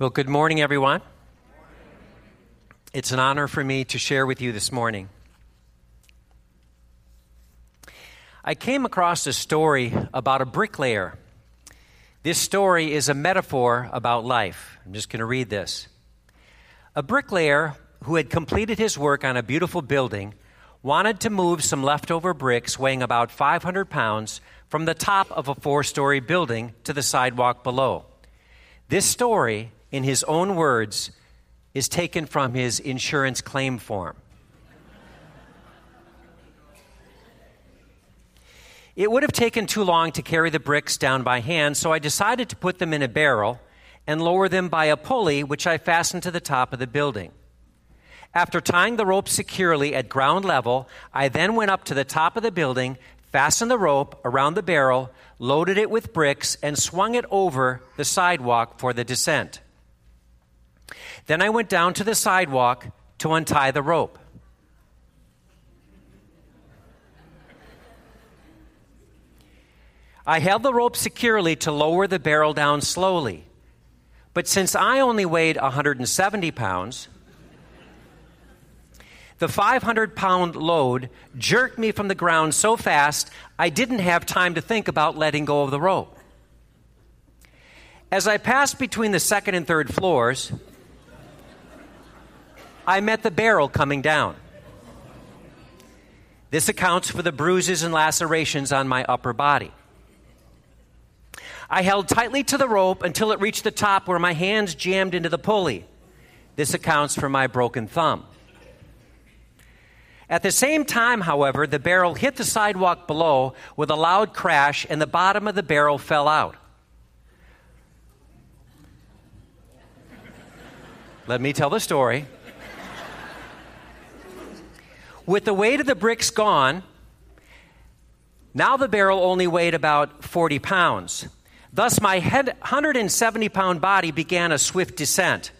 Well, good morning, everyone. It's an honor for me to share with you this morning. I came across a story about a bricklayer. This story is a metaphor about life. I'm just going to read this. A bricklayer who had completed his work on a beautiful building wanted to move some leftover bricks weighing about 500 pounds from the top of a four story building to the sidewalk below. This story, in his own words, is taken from his insurance claim form. It would have taken too long to carry the bricks down by hand, so I decided to put them in a barrel and lower them by a pulley which I fastened to the top of the building. After tying the rope securely at ground level, I then went up to the top of the building, fastened the rope around the barrel, loaded it with bricks, and swung it over the sidewalk for the descent. Then I went down to the sidewalk to untie the rope. I held the rope securely to lower the barrel down slowly. But since I only weighed 170 pounds, the 500 pound load jerked me from the ground so fast I didn't have time to think about letting go of the rope. As I passed between the second and third floors, I met the barrel coming down. This accounts for the bruises and lacerations on my upper body. I held tightly to the rope until it reached the top where my hands jammed into the pulley. This accounts for my broken thumb. At the same time, however, the barrel hit the sidewalk below with a loud crash and the bottom of the barrel fell out. Let me tell the story. With the weight of the bricks gone, now the barrel only weighed about 40 pounds. Thus, my 170 pound body began a swift descent.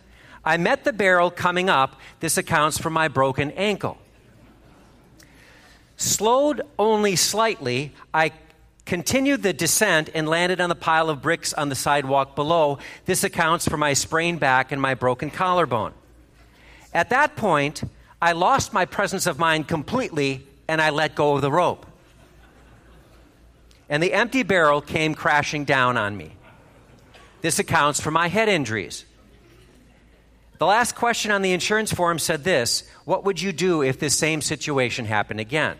I met the barrel coming up. This accounts for my broken ankle. Slowed only slightly, I continued the descent and landed on the pile of bricks on the sidewalk below. This accounts for my sprained back and my broken collarbone. At that point, I lost my presence of mind completely and I let go of the rope. And the empty barrel came crashing down on me. This accounts for my head injuries. The last question on the insurance form said this What would you do if this same situation happened again?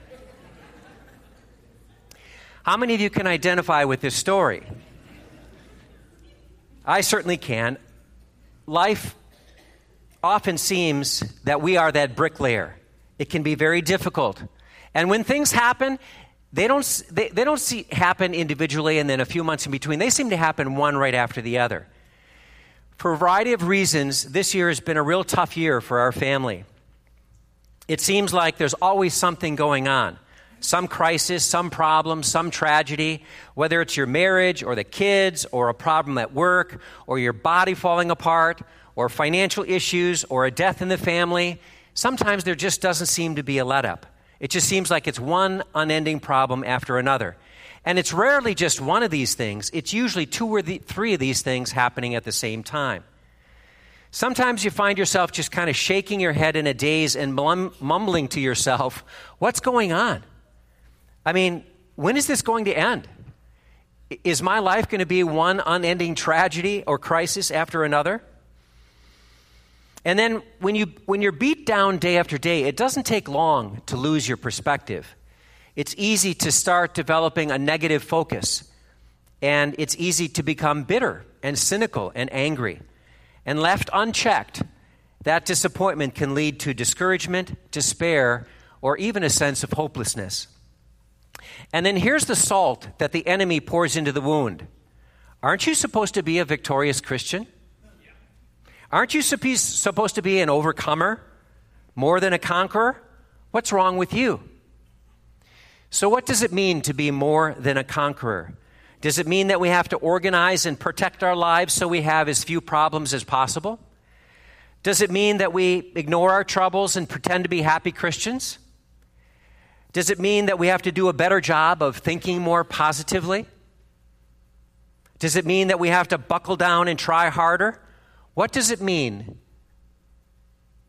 How many of you can identify with this story? I certainly can. Life often seems that we are that bricklayer. It can be very difficult. And when things happen, they don't, they, they don't see, happen individually and then a few months in between. They seem to happen one right after the other. For a variety of reasons, this year has been a real tough year for our family. It seems like there's always something going on some crisis, some problem, some tragedy, whether it's your marriage or the kids or a problem at work or your body falling apart or financial issues or a death in the family, sometimes there just doesn't seem to be a let up. It just seems like it's one unending problem after another. And it's rarely just one of these things, it's usually two or three of these things happening at the same time. Sometimes you find yourself just kind of shaking your head in a daze and mumbling to yourself, What's going on? I mean, when is this going to end? Is my life going to be one unending tragedy or crisis after another? And then when, you, when you're beat down day after day, it doesn't take long to lose your perspective. It's easy to start developing a negative focus, and it's easy to become bitter and cynical and angry. And left unchecked, that disappointment can lead to discouragement, despair, or even a sense of hopelessness. And then here's the salt that the enemy pours into the wound. Aren't you supposed to be a victorious Christian? Aren't you supposed to be an overcomer more than a conqueror? What's wrong with you? So, what does it mean to be more than a conqueror? Does it mean that we have to organize and protect our lives so we have as few problems as possible? Does it mean that we ignore our troubles and pretend to be happy Christians? Does it mean that we have to do a better job of thinking more positively? Does it mean that we have to buckle down and try harder? What does it mean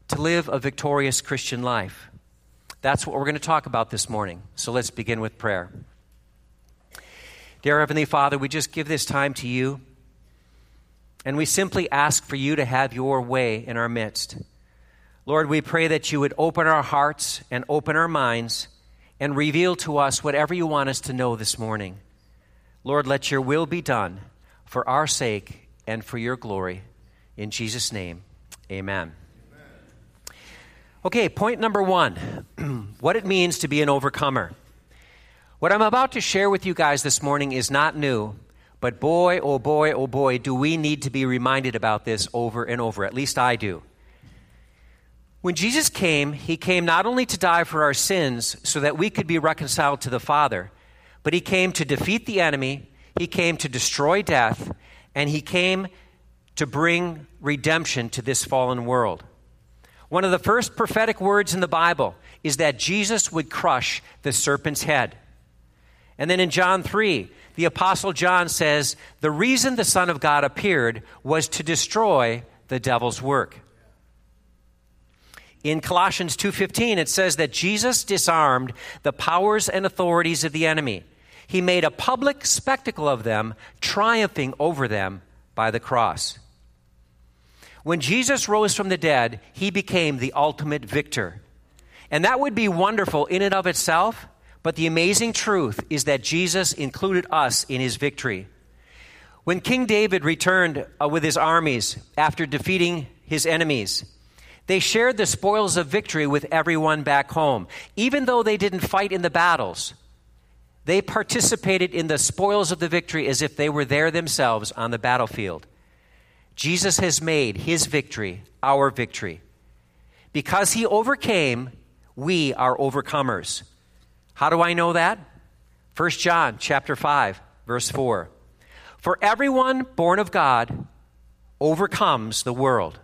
to live a victorious Christian life? That's what we're going to talk about this morning. So let's begin with prayer. Dear Heavenly Father, we just give this time to you, and we simply ask for you to have your way in our midst. Lord, we pray that you would open our hearts and open our minds and reveal to us whatever you want us to know this morning. Lord, let your will be done for our sake and for your glory. In Jesus' name, amen. Okay, point number one what it means to be an overcomer. What I'm about to share with you guys this morning is not new, but boy, oh boy, oh boy, do we need to be reminded about this over and over. At least I do. When Jesus came, he came not only to die for our sins so that we could be reconciled to the Father, but he came to defeat the enemy, he came to destroy death, and he came to bring redemption to this fallen world. One of the first prophetic words in the Bible is that Jesus would crush the serpent's head. And then in John 3, the Apostle John says, The reason the Son of God appeared was to destroy the devil's work. In Colossians 2:15 it says that Jesus disarmed the powers and authorities of the enemy. He made a public spectacle of them, triumphing over them by the cross. When Jesus rose from the dead, he became the ultimate victor. And that would be wonderful in and of itself, but the amazing truth is that Jesus included us in his victory. When King David returned uh, with his armies after defeating his enemies, they shared the spoils of victory with everyone back home. Even though they didn't fight in the battles, they participated in the spoils of the victory as if they were there themselves on the battlefield. Jesus has made his victory our victory. Because he overcame, we are overcomers. How do I know that? 1 John chapter 5 verse 4. For everyone born of God overcomes the world.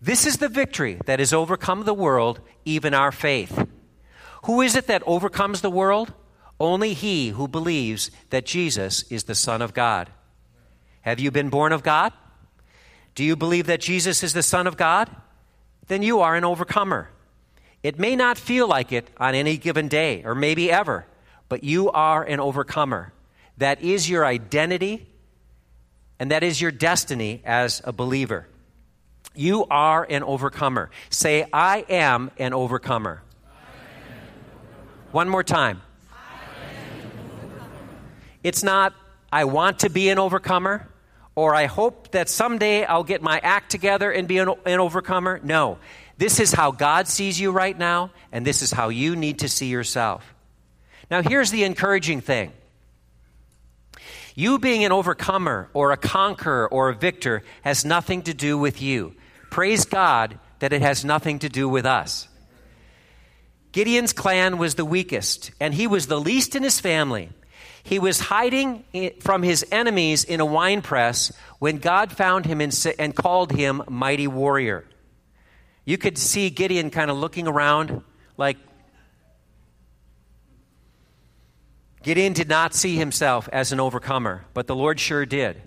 This is the victory that has overcome the world, even our faith. Who is it that overcomes the world? Only he who believes that Jesus is the Son of God. Have you been born of God? Do you believe that Jesus is the Son of God? Then you are an overcomer. It may not feel like it on any given day, or maybe ever, but you are an overcomer. That is your identity, and that is your destiny as a believer. You are an overcomer. Say, I am an overcomer. One more time. It's not, I want to be an overcomer, or I hope that someday I'll get my act together and be an, an overcomer. No. This is how God sees you right now, and this is how you need to see yourself. Now, here's the encouraging thing you being an overcomer or a conqueror or a victor has nothing to do with you. Praise God that it has nothing to do with us. Gideon's clan was the weakest, and he was the least in his family. He was hiding from his enemies in a wine press when God found him and called him mighty warrior. You could see Gideon kind of looking around like Gideon did not see himself as an overcomer, but the Lord sure did.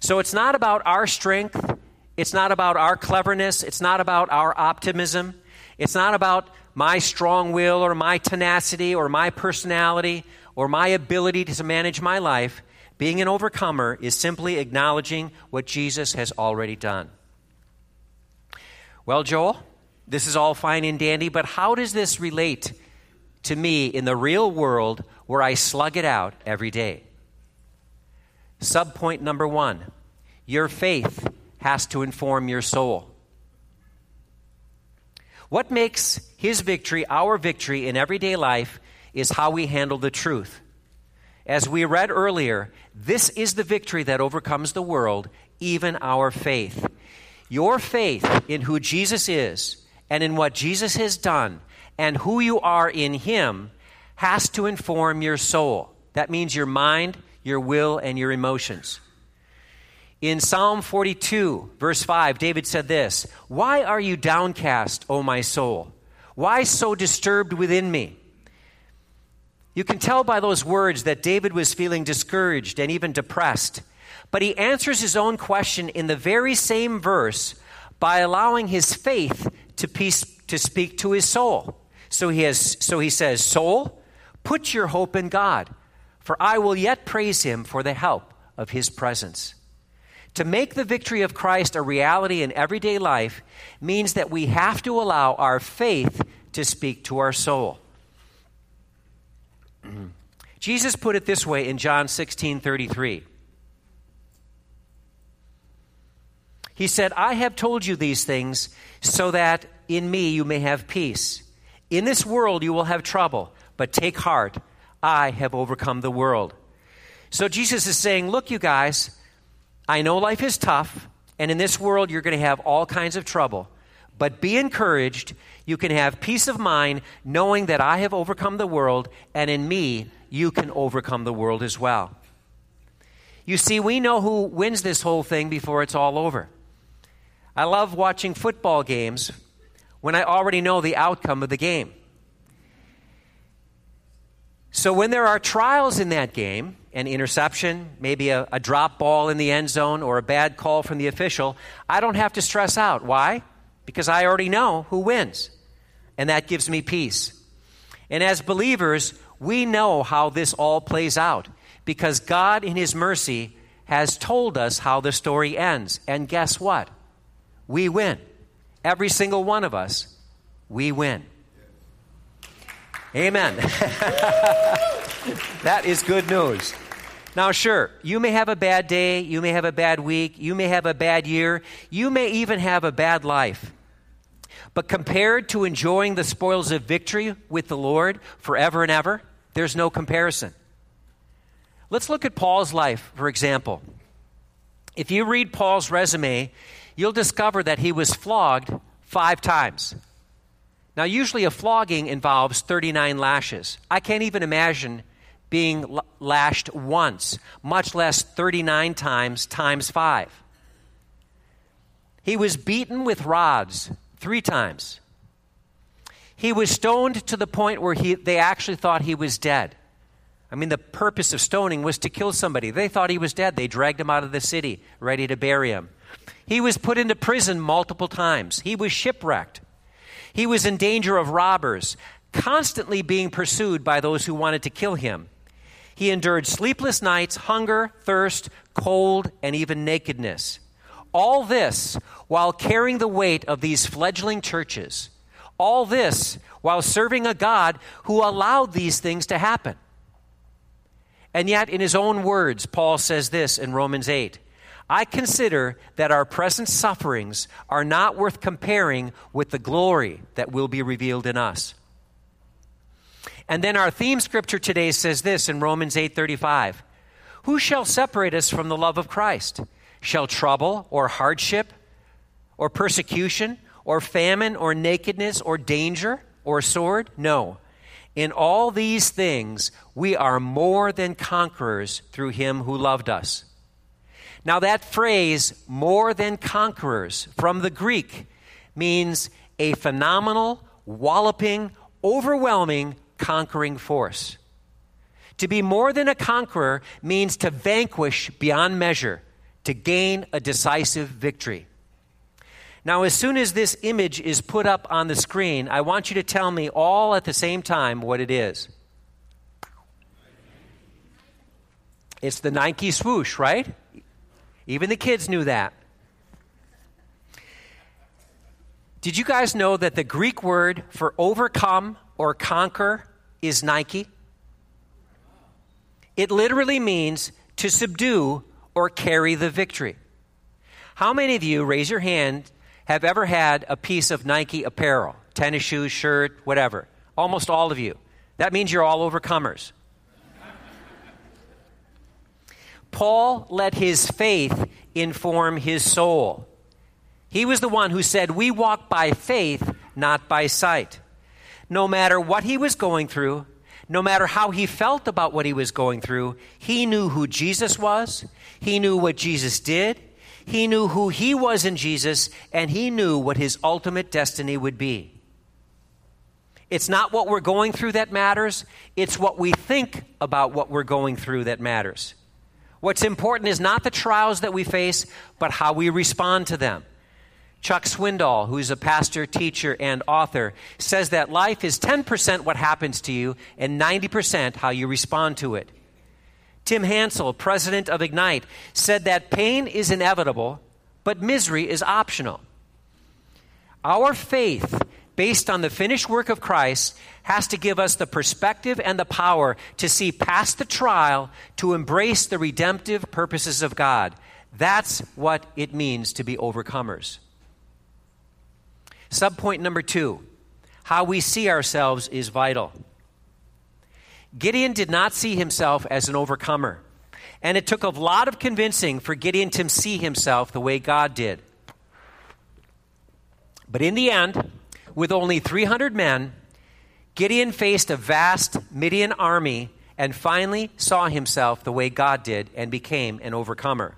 So it's not about our strength, it's not about our cleverness. It's not about our optimism. It's not about my strong will or my tenacity or my personality or my ability to manage my life. Being an overcomer is simply acknowledging what Jesus has already done. Well, Joel, this is all fine and dandy, but how does this relate to me in the real world where I slug it out every day? Subpoint number one your faith has to inform your soul. What makes his victory our victory in everyday life is how we handle the truth. As we read earlier, this is the victory that overcomes the world, even our faith. Your faith in who Jesus is and in what Jesus has done and who you are in him has to inform your soul. That means your mind, your will, and your emotions. In Psalm 42, verse 5, David said this Why are you downcast, O my soul? Why so disturbed within me? You can tell by those words that David was feeling discouraged and even depressed. But he answers his own question in the very same verse by allowing his faith to, peace, to speak to his soul. So he, has, so he says, Soul, put your hope in God, for I will yet praise him for the help of his presence. To make the victory of Christ a reality in everyday life means that we have to allow our faith to speak to our soul. Jesus put it this way in John 16 33. He said, I have told you these things so that in me you may have peace. In this world you will have trouble, but take heart. I have overcome the world. So Jesus is saying, Look, you guys, I know life is tough, and in this world you're going to have all kinds of trouble. But be encouraged. You can have peace of mind knowing that I have overcome the world, and in me you can overcome the world as well. You see, we know who wins this whole thing before it's all over. I love watching football games when I already know the outcome of the game. So when there are trials in that game, an interception, maybe a, a, drop ball in the end zone, or a bad call from the official, I don't have to stress out. Why? Because I already know who wins. And that gives me peace. And as believers, we know how this all plays out because God, in His mercy, has told us how the story ends. And guess what? We win. Every single one of us, we win. Amen. that is good news. Now, sure, you may have a bad day, you may have a bad week, you may have a bad year, you may even have a bad life. But compared to enjoying the spoils of victory with the Lord forever and ever, there's no comparison. Let's look at Paul's life, for example. If you read Paul's resume, you'll discover that he was flogged five times. Now, usually a flogging involves 39 lashes. I can't even imagine being lashed once, much less 39 times times five. He was beaten with rods three times. He was stoned to the point where he, they actually thought he was dead. I mean, the purpose of stoning was to kill somebody. They thought he was dead. They dragged him out of the city, ready to bury him. He was put into prison multiple times. He was shipwrecked. He was in danger of robbers, constantly being pursued by those who wanted to kill him. He endured sleepless nights, hunger, thirst, cold, and even nakedness. All this while carrying the weight of these fledgling churches. All this while serving a God who allowed these things to happen. And yet, in his own words, Paul says this in Romans 8 I consider that our present sufferings are not worth comparing with the glory that will be revealed in us. And then our theme scripture today says this in Romans 8:35. Who shall separate us from the love of Christ? Shall trouble or hardship or persecution or famine or nakedness or danger or sword? No. In all these things we are more than conquerors through him who loved us. Now, that phrase, more than conquerors, from the Greek, means a phenomenal, walloping, overwhelming, conquering force. To be more than a conqueror means to vanquish beyond measure, to gain a decisive victory. Now, as soon as this image is put up on the screen, I want you to tell me all at the same time what it is. It's the Nike swoosh, right? Even the kids knew that. Did you guys know that the Greek word for overcome or conquer is Nike? It literally means to subdue or carry the victory. How many of you, raise your hand, have ever had a piece of Nike apparel? Tennis shoes, shirt, whatever. Almost all of you. That means you're all overcomers. Paul let his faith inform his soul. He was the one who said, We walk by faith, not by sight. No matter what he was going through, no matter how he felt about what he was going through, he knew who Jesus was, he knew what Jesus did, he knew who he was in Jesus, and he knew what his ultimate destiny would be. It's not what we're going through that matters, it's what we think about what we're going through that matters. What's important is not the trials that we face, but how we respond to them. Chuck Swindoll, who's a pastor, teacher, and author, says that life is 10% what happens to you and 90% how you respond to it. Tim Hansel, president of Ignite, said that pain is inevitable, but misery is optional. Our faith, based on the finished work of Christ, has to give us the perspective and the power to see past the trial to embrace the redemptive purposes of God. That's what it means to be overcomers. Subpoint number two how we see ourselves is vital. Gideon did not see himself as an overcomer, and it took a lot of convincing for Gideon to see himself the way God did. But in the end, with only 300 men, Gideon faced a vast Midian army and finally saw himself the way God did and became an overcomer.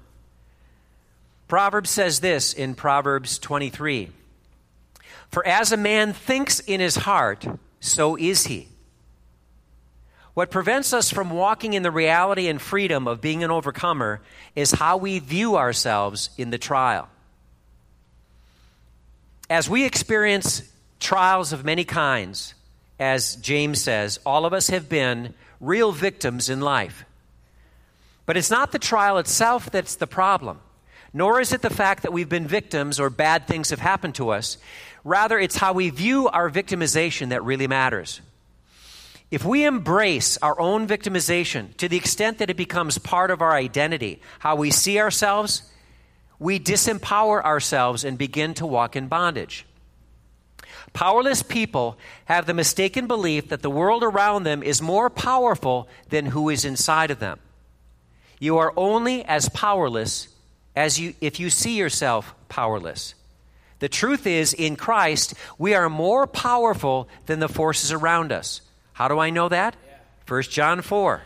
Proverbs says this in Proverbs 23 For as a man thinks in his heart, so is he. What prevents us from walking in the reality and freedom of being an overcomer is how we view ourselves in the trial. As we experience trials of many kinds, as James says, all of us have been real victims in life. But it's not the trial itself that's the problem, nor is it the fact that we've been victims or bad things have happened to us. Rather, it's how we view our victimization that really matters. If we embrace our own victimization to the extent that it becomes part of our identity, how we see ourselves, we disempower ourselves and begin to walk in bondage. Powerless people have the mistaken belief that the world around them is more powerful than who is inside of them. You are only as powerless as you if you see yourself powerless. The truth is in Christ we are more powerful than the forces around us. How do I know that? 1 John 4.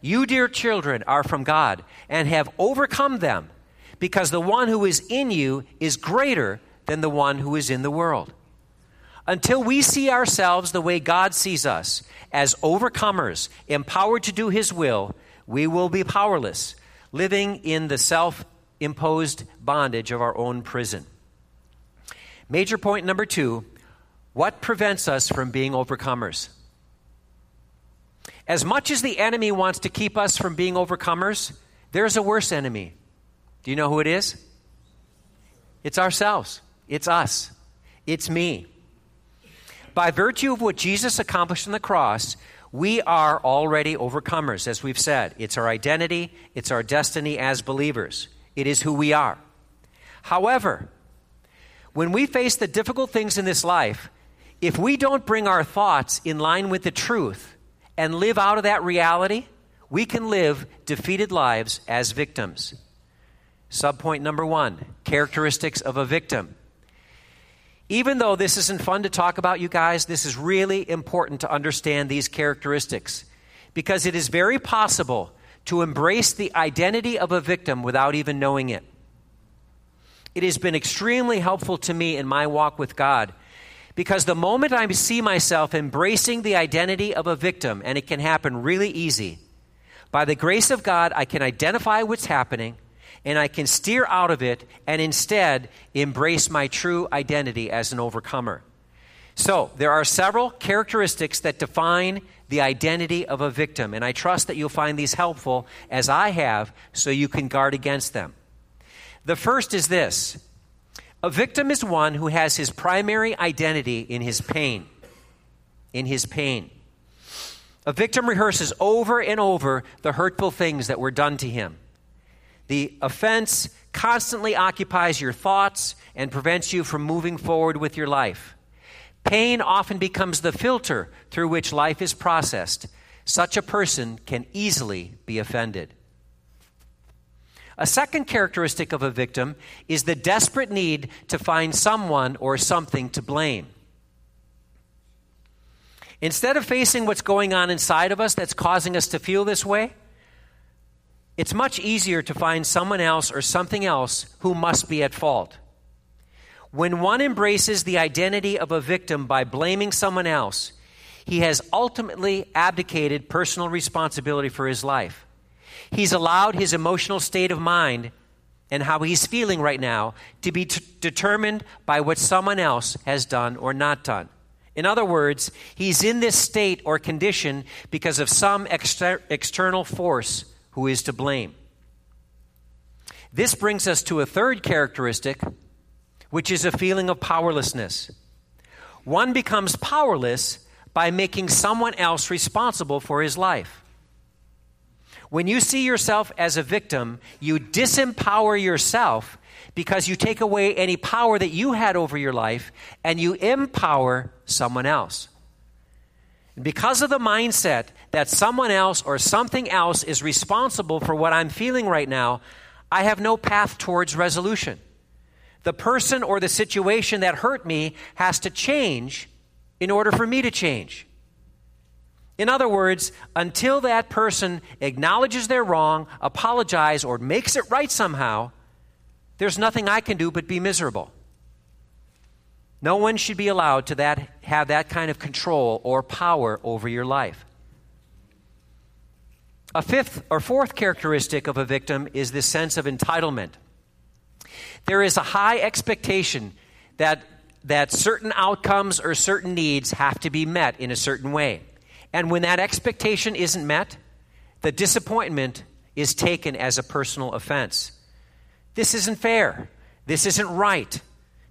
You dear children are from God and have overcome them because the one who is in you is greater than the one who is in the world. Until we see ourselves the way God sees us, as overcomers, empowered to do His will, we will be powerless, living in the self imposed bondage of our own prison. Major point number two what prevents us from being overcomers? As much as the enemy wants to keep us from being overcomers, there's a worse enemy. Do you know who it is? It's ourselves. It's us. It's me. By virtue of what Jesus accomplished on the cross, we are already overcomers, as we've said. It's our identity, it's our destiny as believers, it is who we are. However, when we face the difficult things in this life, if we don't bring our thoughts in line with the truth and live out of that reality, we can live defeated lives as victims. Subpoint number one characteristics of a victim. Even though this isn't fun to talk about, you guys, this is really important to understand these characteristics because it is very possible to embrace the identity of a victim without even knowing it. It has been extremely helpful to me in my walk with God because the moment I see myself embracing the identity of a victim, and it can happen really easy, by the grace of God, I can identify what's happening and I can steer out of it and instead embrace my true identity as an overcomer. So, there are several characteristics that define the identity of a victim, and I trust that you'll find these helpful as I have so you can guard against them. The first is this a victim is one who has his primary identity in his pain. In his pain. A victim rehearses over and over the hurtful things that were done to him. The offense constantly occupies your thoughts and prevents you from moving forward with your life. Pain often becomes the filter through which life is processed. Such a person can easily be offended. A second characteristic of a victim is the desperate need to find someone or something to blame. Instead of facing what's going on inside of us that's causing us to feel this way, it's much easier to find someone else or something else who must be at fault. When one embraces the identity of a victim by blaming someone else, he has ultimately abdicated personal responsibility for his life. He's allowed his emotional state of mind and how he's feeling right now to be t- determined by what someone else has done or not done. In other words, he's in this state or condition because of some exter- external force who is to blame. This brings us to a third characteristic, which is a feeling of powerlessness. One becomes powerless by making someone else responsible for his life. When you see yourself as a victim, you disempower yourself because you take away any power that you had over your life and you empower someone else. Because of the mindset that someone else or something else is responsible for what I'm feeling right now, I have no path towards resolution. The person or the situation that hurt me has to change in order for me to change. In other words, until that person acknowledges they're wrong, apologizes, or makes it right somehow, there's nothing I can do but be miserable. No one should be allowed to that, have that kind of control or power over your life. A fifth or fourth characteristic of a victim is this sense of entitlement. There is a high expectation that, that certain outcomes or certain needs have to be met in a certain way. And when that expectation isn't met, the disappointment is taken as a personal offense. This isn't fair. This isn't right.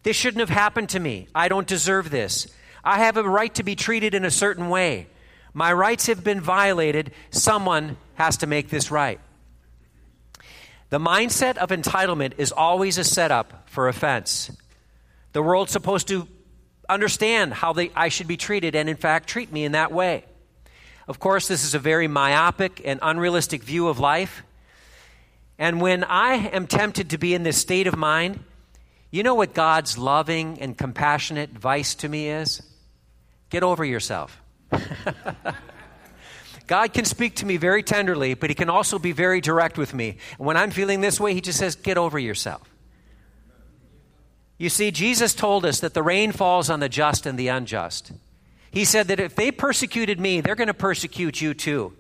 This shouldn't have happened to me. I don't deserve this. I have a right to be treated in a certain way. My rights have been violated. Someone has to make this right. The mindset of entitlement is always a setup for offense. The world's supposed to understand how they, I should be treated and, in fact, treat me in that way. Of course, this is a very myopic and unrealistic view of life. And when I am tempted to be in this state of mind, you know what God's loving and compassionate advice to me is? Get over yourself. God can speak to me very tenderly, but He can also be very direct with me. And when I'm feeling this way, He just says, Get over yourself. You see, Jesus told us that the rain falls on the just and the unjust. He said that if they persecuted me, they're going to persecute you too.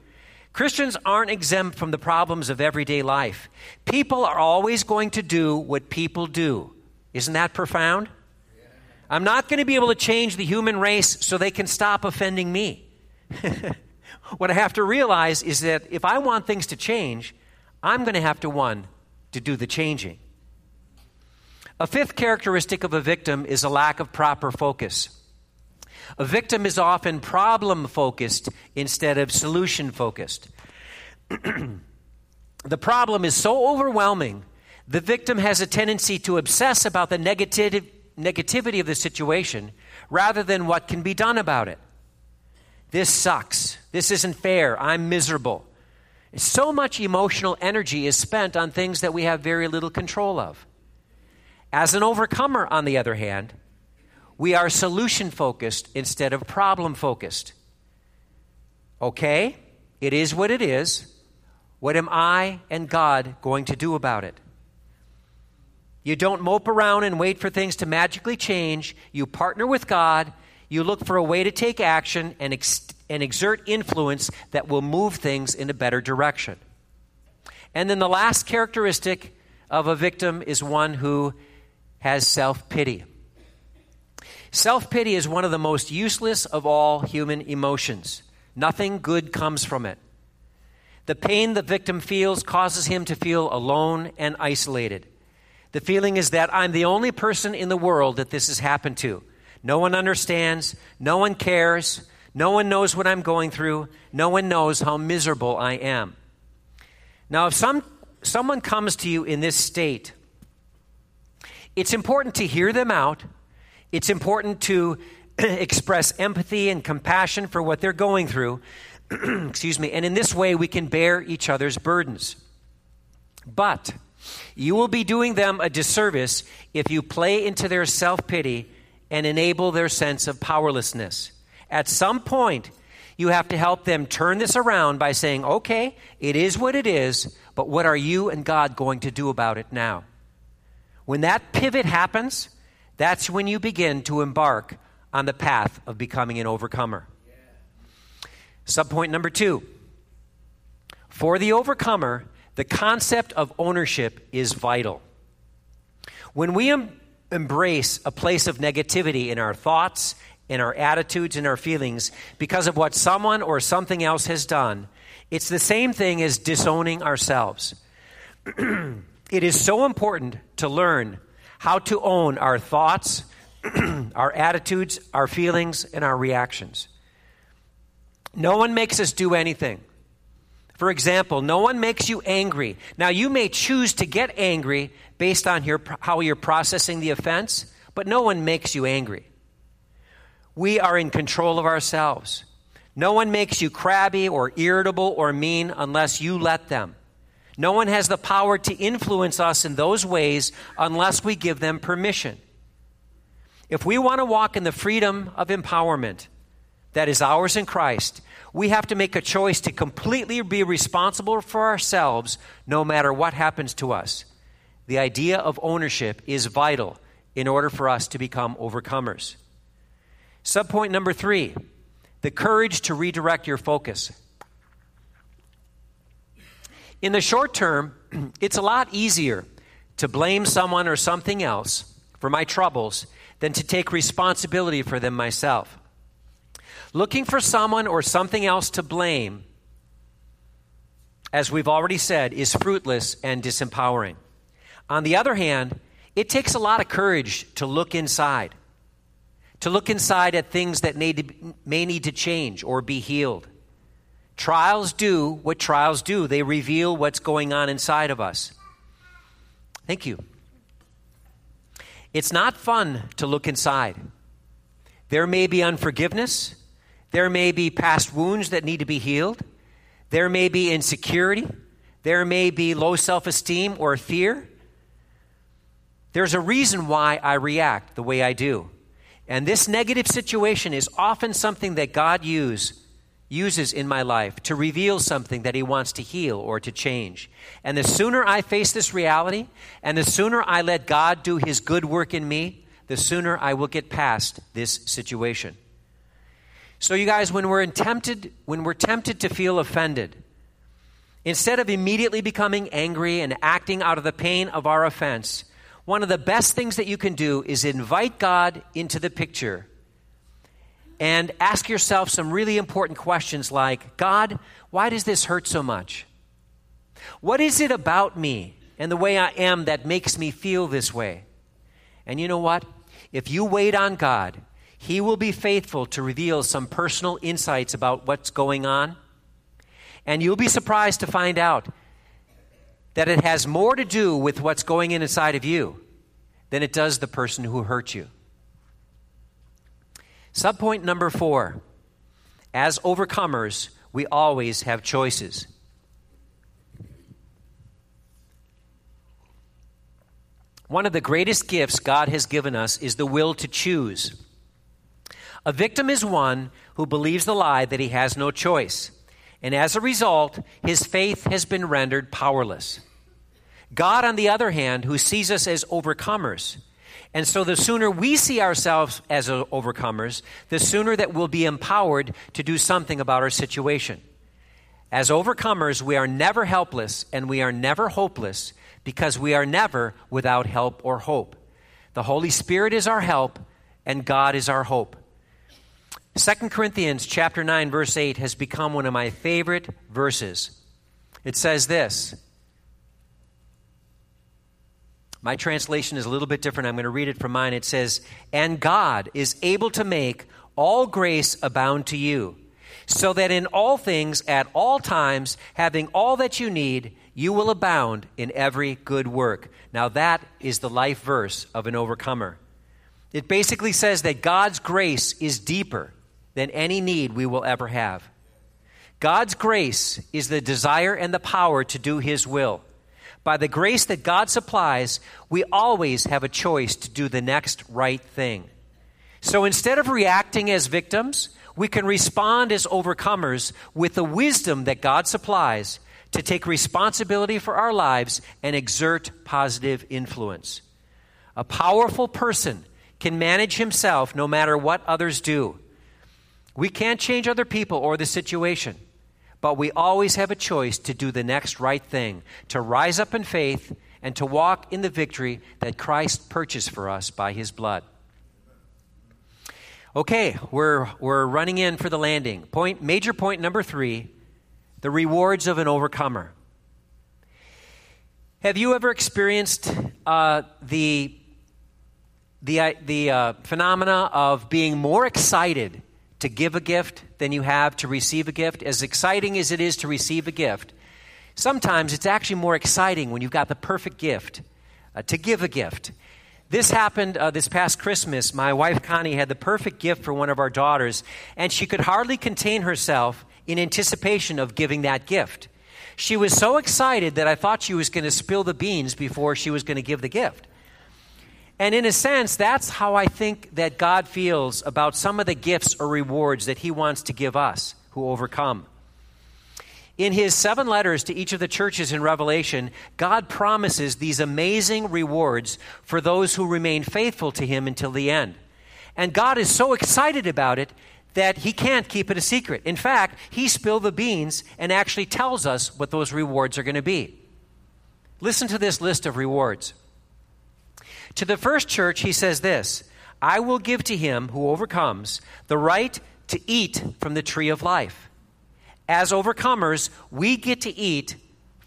Christians aren't exempt from the problems of everyday life. People are always going to do what people do. Isn't that profound? I'm not going to be able to change the human race so they can stop offending me. what I have to realize is that if I want things to change, I'm going to have to, one, to do the changing. A fifth characteristic of a victim is a lack of proper focus. A victim is often problem focused instead of solution focused. the problem is so overwhelming, the victim has a tendency to obsess about the negativ- negativity of the situation rather than what can be done about it. This sucks. This isn't fair. I'm miserable. So much emotional energy is spent on things that we have very little control of. As an overcomer, on the other hand, we are solution focused instead of problem focused. Okay, it is what it is. What am I and God going to do about it? You don't mope around and wait for things to magically change. You partner with God. You look for a way to take action and, ex- and exert influence that will move things in a better direction. And then the last characteristic of a victim is one who has self pity. Self pity is one of the most useless of all human emotions. Nothing good comes from it. The pain the victim feels causes him to feel alone and isolated. The feeling is that I'm the only person in the world that this has happened to. No one understands, no one cares, no one knows what I'm going through, no one knows how miserable I am. Now, if some, someone comes to you in this state, it's important to hear them out it's important to express empathy and compassion for what they're going through. Excuse me. And in this way, we can bear each other's burdens. But you will be doing them a disservice if you play into their self pity and enable their sense of powerlessness. At some point, you have to help them turn this around by saying, okay, it is what it is, but what are you and God going to do about it now? When that pivot happens, that's when you begin to embark on the path of becoming an overcomer. Subpoint number two For the overcomer, the concept of ownership is vital. When we em- embrace a place of negativity in our thoughts, in our attitudes, in our feelings, because of what someone or something else has done, it's the same thing as disowning ourselves. it is so important to learn how to own our thoughts, our attitudes, our feelings, and our reactions. No one makes us do anything. For example, no one makes you angry. Now, you may choose to get angry based on your, how you're processing the offense, but no one makes you angry. We are in control of ourselves. No one makes you crabby or irritable or mean unless you let them. No one has the power to influence us in those ways unless we give them permission. If we want to walk in the freedom of empowerment that is ours in Christ, we have to make a choice to completely be responsible for ourselves no matter what happens to us. The idea of ownership is vital in order for us to become overcomers. Subpoint number three the courage to redirect your focus. In the short term, it's a lot easier to blame someone or something else for my troubles than to take responsibility for them myself. Looking for someone or something else to blame, as we've already said, is fruitless and disempowering. On the other hand, it takes a lot of courage to look inside, to look inside at things that need may need to change or be healed. Trials do what trials do, they reveal what's going on inside of us. Thank you. It's not fun to look inside. There may be unforgiveness. There may be past wounds that need to be healed. There may be insecurity. There may be low self esteem or fear. There's a reason why I react the way I do. And this negative situation is often something that God use, uses in my life to reveal something that He wants to heal or to change. And the sooner I face this reality, and the sooner I let God do His good work in me, the sooner I will get past this situation. So, you guys, when we're tempted, when we're tempted to feel offended, instead of immediately becoming angry and acting out of the pain of our offense, one of the best things that you can do is invite God into the picture and ask yourself some really important questions like God, why does this hurt so much? What is it about me and the way I am that makes me feel this way? And you know what? If you wait on God, He will be faithful to reveal some personal insights about what's going on. And you'll be surprised to find out that it has more to do with what's going in inside of you than it does the person who hurt you. Subpoint number four as overcomers, we always have choices. One of the greatest gifts God has given us is the will to choose. A victim is one who believes the lie that he has no choice, and as a result, his faith has been rendered powerless. God, on the other hand, who sees us as overcomers. And so the sooner we see ourselves as overcomers, the sooner that we'll be empowered to do something about our situation. As overcomers, we are never helpless and we are never hopeless because we are never without help or hope. The Holy Spirit is our help and God is our hope. 2 Corinthians chapter 9 verse 8 has become one of my favorite verses. It says this, my translation is a little bit different. I'm going to read it from mine. It says, And God is able to make all grace abound to you, so that in all things, at all times, having all that you need, you will abound in every good work. Now, that is the life verse of an overcomer. It basically says that God's grace is deeper than any need we will ever have. God's grace is the desire and the power to do His will. By the grace that God supplies, we always have a choice to do the next right thing. So instead of reacting as victims, we can respond as overcomers with the wisdom that God supplies to take responsibility for our lives and exert positive influence. A powerful person can manage himself no matter what others do. We can't change other people or the situation, But we always have a choice to do the next right thing, to rise up in faith, and to walk in the victory that Christ purchased for us by his blood. Okay, we're, we're running in for the landing. Point, major point number three the rewards of an overcomer. Have you ever experienced uh, the, the, uh, the uh, phenomena of being more excited to give a gift than you have to receive a gift? As exciting as it is to receive a gift, sometimes it's actually more exciting when you've got the perfect gift uh, to give a gift. This happened uh, this past Christmas. My wife Connie had the perfect gift for one of our daughters, and she could hardly contain herself in anticipation of giving that gift. She was so excited that I thought she was going to spill the beans before she was going to give the gift. And in a sense, that's how I think that God feels about some of the gifts or rewards that He wants to give us who overcome. In his seven letters to each of the churches in Revelation, God promises these amazing rewards for those who remain faithful to him until the end. And God is so excited about it that he can't keep it a secret. In fact, he spilled the beans and actually tells us what those rewards are going to be. Listen to this list of rewards. To the first church, he says this I will give to him who overcomes the right to eat from the tree of life as overcomers, we get to eat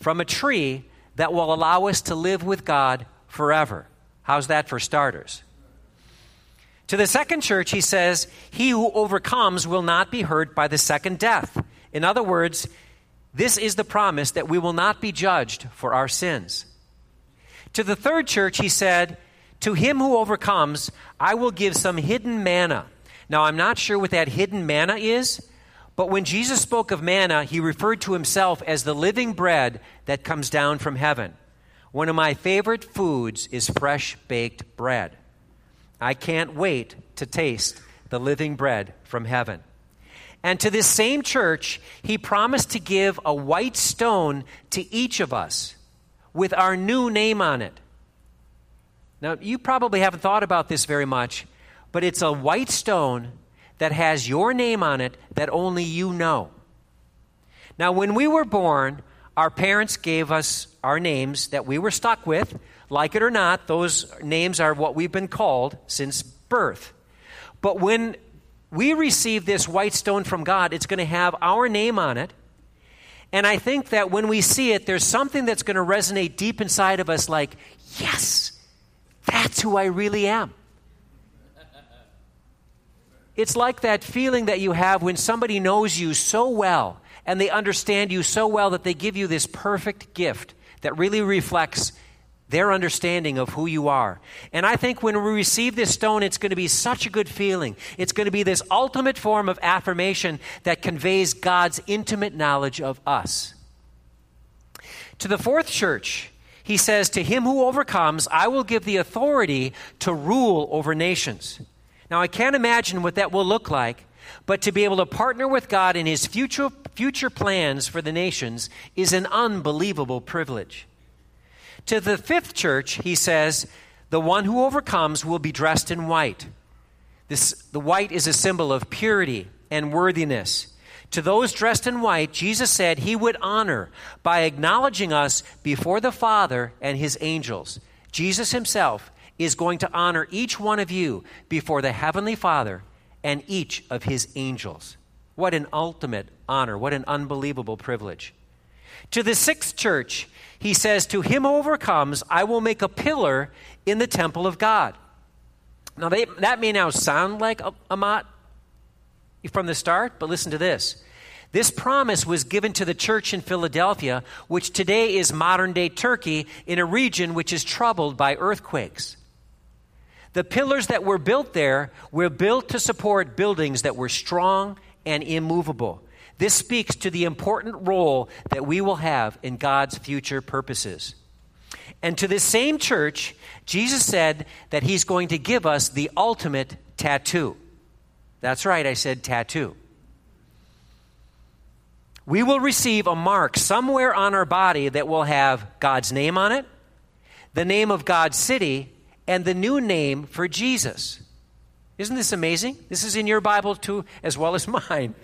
from a tree that will allow us to live with God forever. How's that for starters? To the second church, he says, He who overcomes will not be hurt by the second death. In other words, this is the promise that we will not be judged for our sins. To the third church, he said, To him who overcomes, I will give some hidden manna. Now, I'm not sure what that hidden manna is. But when Jesus spoke of manna, he referred to himself as the living bread that comes down from heaven. One of my favorite foods is fresh baked bread. I can't wait to taste the living bread from heaven. And to this same church, he promised to give a white stone to each of us with our new name on it. Now, you probably haven't thought about this very much, but it's a white stone that has your name on it that only you know. Now, when we were born, our parents gave us our names that we were stuck with. Like it or not, those names are what we've been called since birth. But when we receive this white stone from God, it's going to have our name on it. And I think that when we see it, there's something that's going to resonate deep inside of us like, yes, that's who I really am. It's like that feeling that you have when somebody knows you so well and they understand you so well that they give you this perfect gift that really reflects their understanding of who you are. And I think when we receive this stone, it's going to be such a good feeling. It's going to be this ultimate form of affirmation that conveys God's intimate knowledge of us. To the fourth church, he says, To him who overcomes, I will give the authority to rule over nations. Now, I can't imagine what that will look like, but to be able to partner with God in his future, future plans for the nations is an unbelievable privilege. To the fifth church, he says, the one who overcomes will be dressed in white. This, the white is a symbol of purity and worthiness. To those dressed in white, Jesus said he would honor by acknowledging us before the Father and his angels. Jesus himself is going to honor each one of you before the Heavenly Father and each of His angels. What an ultimate honor. What an unbelievable privilege. To the sixth church, he says, To him who overcomes, I will make a pillar in the temple of God. Now, they, that may now sound like a, Amat from the start, but listen to this. This promise was given to the church in Philadelphia, which today is modern day Turkey, in a region which is troubled by earthquakes. The pillars that were built there were built to support buildings that were strong and immovable. This speaks to the important role that we will have in God's future purposes. And to this same church, Jesus said that he's going to give us the ultimate tattoo. That's right, I said tattoo. We will receive a mark somewhere on our body that will have God's name on it, the name of God's city, and the new name for Jesus. Isn't this amazing? This is in your Bible too, as well as mine.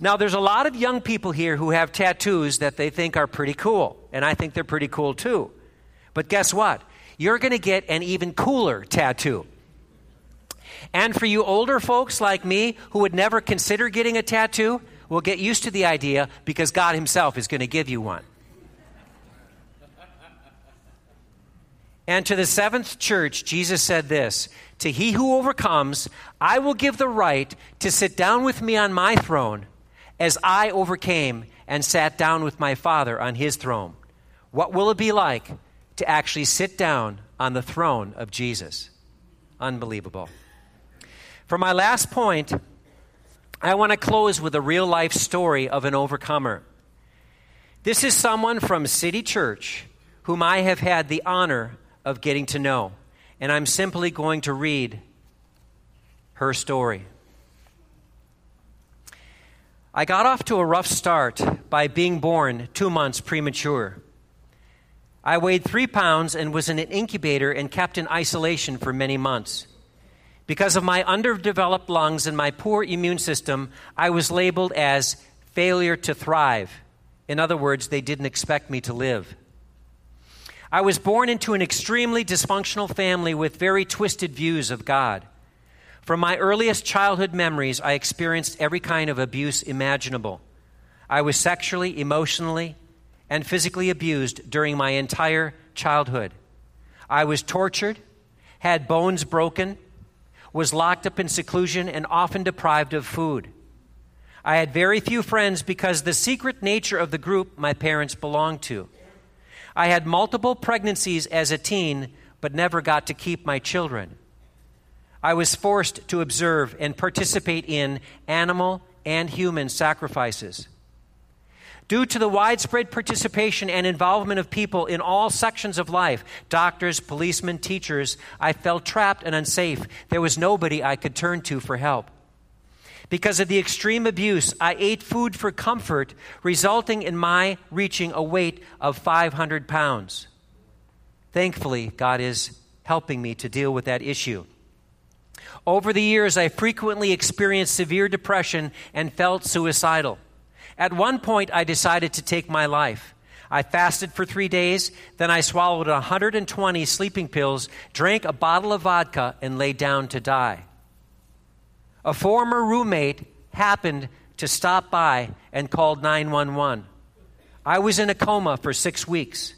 Now, there's a lot of young people here who have tattoos that they think are pretty cool, and I think they're pretty cool too. But guess what? You're going to get an even cooler tattoo. And for you older folks like me who would never consider getting a tattoo, will get used to the idea because God Himself is going to give you one. And to the seventh church, Jesus said this To he who overcomes, I will give the right to sit down with me on my throne, as I overcame and sat down with my Father on his throne. What will it be like to actually sit down on the throne of Jesus? Unbelievable. For my last point, I want to close with a real life story of an overcomer. This is someone from City Church whom I have had the honor of getting to know. And I'm simply going to read her story. I got off to a rough start by being born two months premature. I weighed three pounds and was in an incubator and kept in isolation for many months. Because of my underdeveloped lungs and my poor immune system, I was labeled as failure to thrive. In other words, they didn't expect me to live. I was born into an extremely dysfunctional family with very twisted views of God. From my earliest childhood memories, I experienced every kind of abuse imaginable. I was sexually, emotionally, and physically abused during my entire childhood. I was tortured, had bones broken, was locked up in seclusion, and often deprived of food. I had very few friends because the secret nature of the group my parents belonged to. I had multiple pregnancies as a teen, but never got to keep my children. I was forced to observe and participate in animal and human sacrifices. Due to the widespread participation and involvement of people in all sections of life doctors, policemen, teachers I felt trapped and unsafe. There was nobody I could turn to for help. Because of the extreme abuse, I ate food for comfort, resulting in my reaching a weight of 500 pounds. Thankfully, God is helping me to deal with that issue. Over the years, I frequently experienced severe depression and felt suicidal. At one point, I decided to take my life. I fasted for three days, then I swallowed 120 sleeping pills, drank a bottle of vodka, and lay down to die a former roommate happened to stop by and called 911. I was in a coma for six weeks.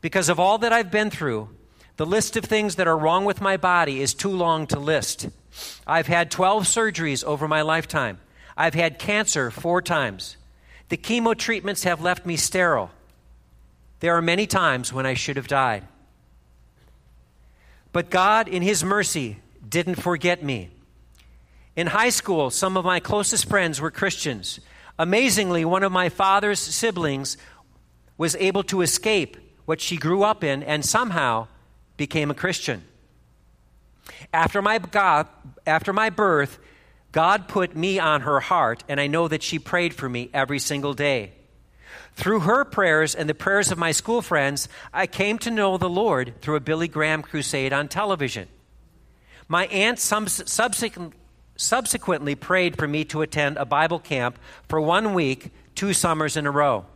Because of all that I've been through, the list of things that are wrong with my body is too long to list. I've had 12 surgeries over my lifetime. I've had cancer four times. The chemo treatments have left me sterile. There are many times when I should have died. But God, in His mercy, didn't forget me. In high school, some of my closest friends were Christians. Amazingly, one of my father's siblings was able to escape what she grew up in and somehow became a Christian. After my, God, after my birth, God put me on her heart, and I know that she prayed for me every single day. Through her prayers and the prayers of my school friends, I came to know the Lord through a Billy Graham crusade on television. My aunt subsequently prayed for me to attend a Bible camp for one week, two summers in a row.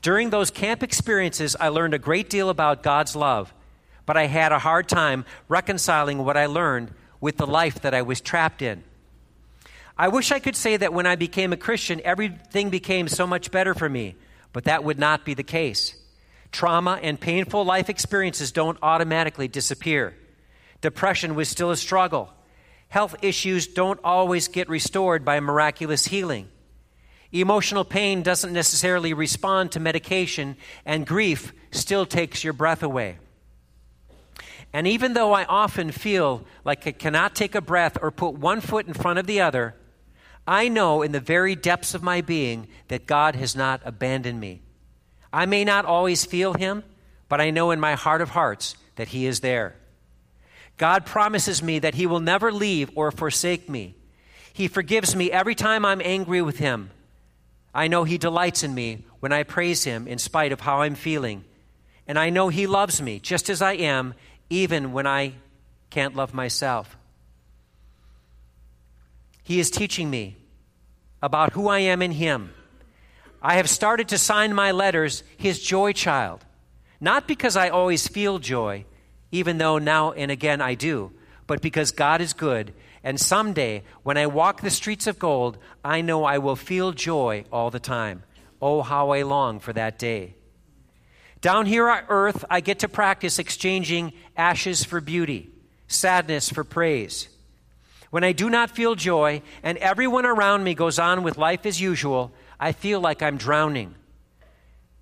During those camp experiences, I learned a great deal about God's love, but I had a hard time reconciling what I learned with the life that I was trapped in. I wish I could say that when I became a Christian, everything became so much better for me, but that would not be the case. Trauma and painful life experiences don't automatically disappear. Depression was still a struggle. Health issues don't always get restored by miraculous healing. Emotional pain doesn't necessarily respond to medication, and grief still takes your breath away. And even though I often feel like I cannot take a breath or put one foot in front of the other, I know in the very depths of my being that God has not abandoned me. I may not always feel Him, but I know in my heart of hearts that He is there. God promises me that He will never leave or forsake me. He forgives me every time I'm angry with Him. I know He delights in me when I praise Him in spite of how I'm feeling. And I know He loves me just as I am, even when I can't love myself. He is teaching me about who I am in Him. I have started to sign my letters His joy child, not because I always feel joy, even though now and again I do, but because God is good. And someday, when I walk the streets of gold, I know I will feel joy all the time. Oh, how I long for that day. Down here on earth, I get to practice exchanging ashes for beauty, sadness for praise. When I do not feel joy and everyone around me goes on with life as usual, I feel like I'm drowning.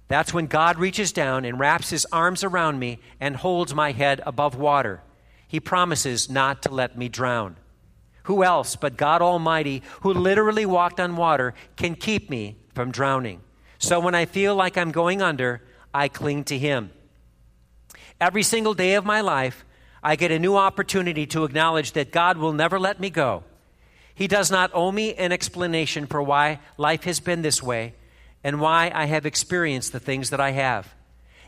That's when God reaches down and wraps his arms around me and holds my head above water. He promises not to let me drown. Who else but God Almighty, who literally walked on water, can keep me from drowning? So when I feel like I'm going under, I cling to Him. Every single day of my life, I get a new opportunity to acknowledge that God will never let me go. He does not owe me an explanation for why life has been this way and why I have experienced the things that I have.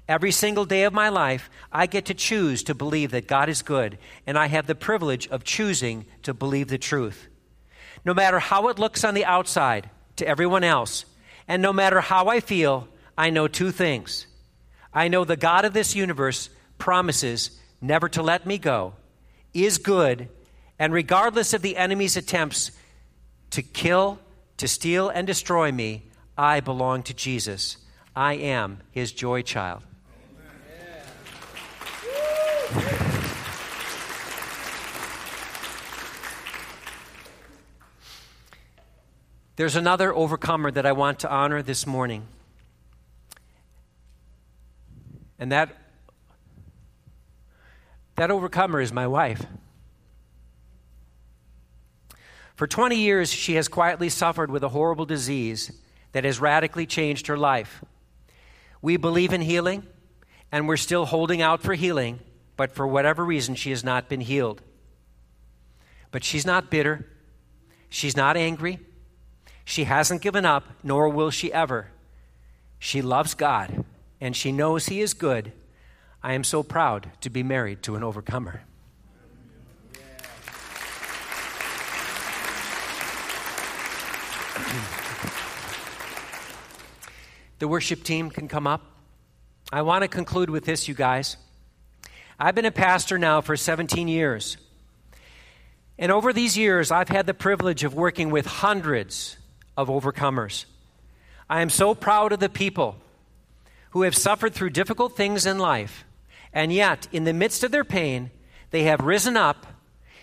Every single day of my life, I get to choose to believe that God is good, and I have the privilege of choosing to believe the truth. No matter how it looks on the outside to everyone else, and no matter how I feel, I know two things. I know the God of this universe promises never to let me go, is good, and regardless of the enemy's attempts to kill, to steal, and destroy me, I belong to Jesus. I am his joy child. There's another overcomer that I want to honor this morning. And that that overcomer is my wife. For 20 years, she has quietly suffered with a horrible disease that has radically changed her life. We believe in healing, and we're still holding out for healing, but for whatever reason, she has not been healed. But she's not bitter. She's not angry. She hasn't given up, nor will she ever. She loves God, and she knows He is good. I am so proud to be married to an overcomer. The worship team can come up. I want to conclude with this, you guys. I've been a pastor now for 17 years. And over these years, I've had the privilege of working with hundreds of overcomers. I am so proud of the people who have suffered through difficult things in life, and yet, in the midst of their pain, they have risen up,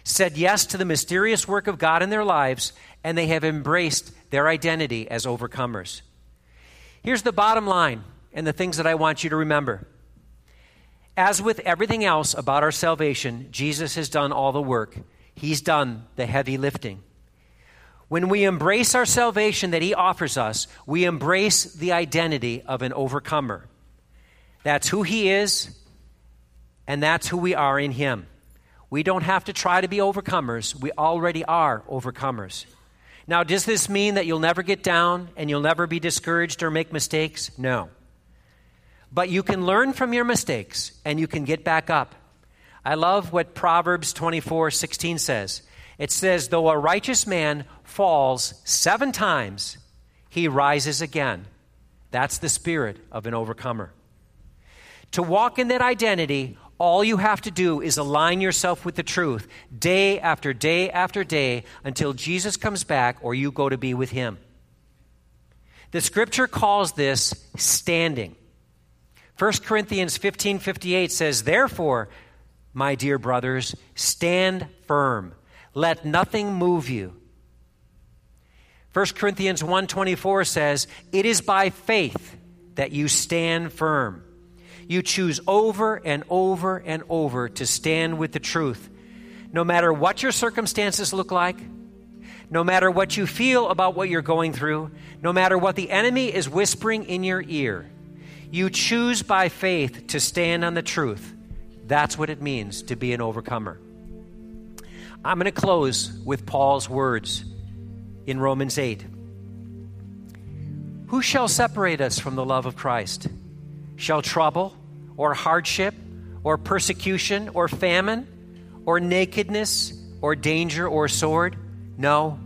said yes to the mysterious work of God in their lives, and they have embraced their identity as overcomers. Here's the bottom line and the things that I want you to remember. As with everything else about our salvation, Jesus has done all the work, He's done the heavy lifting. When we embrace our salvation that He offers us, we embrace the identity of an overcomer. That's who He is, and that's who we are in Him. We don't have to try to be overcomers, we already are overcomers. Now, does this mean that you'll never get down and you'll never be discouraged or make mistakes? No. But you can learn from your mistakes and you can get back up. I love what Proverbs 24 16 says. It says, Though a righteous man falls seven times, he rises again. That's the spirit of an overcomer. To walk in that identity, all you have to do is align yourself with the truth day after day after day until Jesus comes back or you go to be with him. The scripture calls this standing. 1 Corinthians 15 58 says, Therefore, my dear brothers, stand firm. Let nothing move you. 1 Corinthians 1:24 says, "It is by faith that you stand firm." You choose over and over and over to stand with the truth. No matter what your circumstances look like, no matter what you feel about what you're going through, no matter what the enemy is whispering in your ear, you choose by faith to stand on the truth. That's what it means to be an overcomer. I'm going to close with Paul's words in Romans 8. Who shall separate us from the love of Christ? Shall trouble or hardship or persecution or famine or nakedness or danger or sword? No.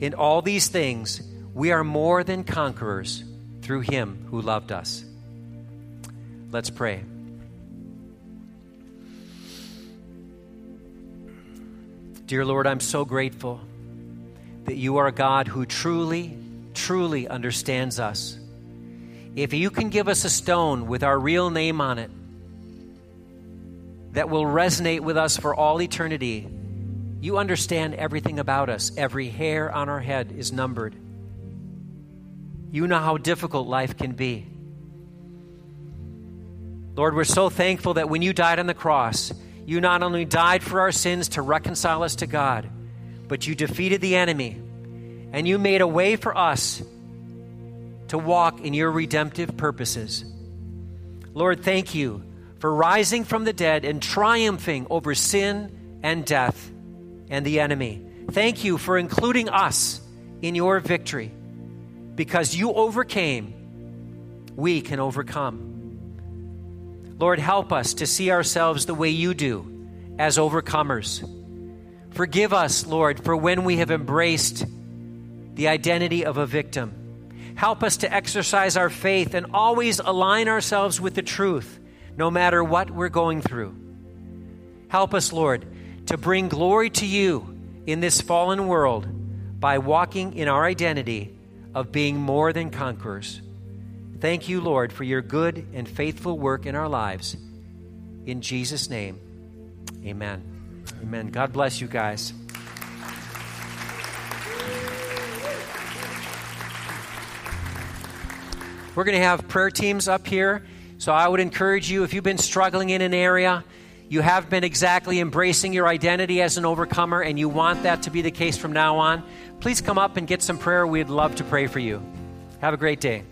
In all these things, We are more than conquerors through him who loved us. Let's pray. Dear Lord, I'm so grateful that you are a God who truly, truly understands us. If you can give us a stone with our real name on it that will resonate with us for all eternity, you understand everything about us. Every hair on our head is numbered. You know how difficult life can be. Lord, we're so thankful that when you died on the cross, you not only died for our sins to reconcile us to God, but you defeated the enemy and you made a way for us to walk in your redemptive purposes. Lord, thank you for rising from the dead and triumphing over sin and death and the enemy. Thank you for including us in your victory. Because you overcame, we can overcome. Lord, help us to see ourselves the way you do as overcomers. Forgive us, Lord, for when we have embraced the identity of a victim. Help us to exercise our faith and always align ourselves with the truth, no matter what we're going through. Help us, Lord, to bring glory to you in this fallen world by walking in our identity of being more than conquerors. Thank you, Lord, for your good and faithful work in our lives. In Jesus' name, amen. Amen. God bless you guys. We're going to have prayer teams up here. So I would encourage you, if you've been struggling in an area, you have been exactly embracing your identity as an overcomer, and you want that to be the case from now on, please come up and get some prayer. We'd love to pray for you. Have a great day.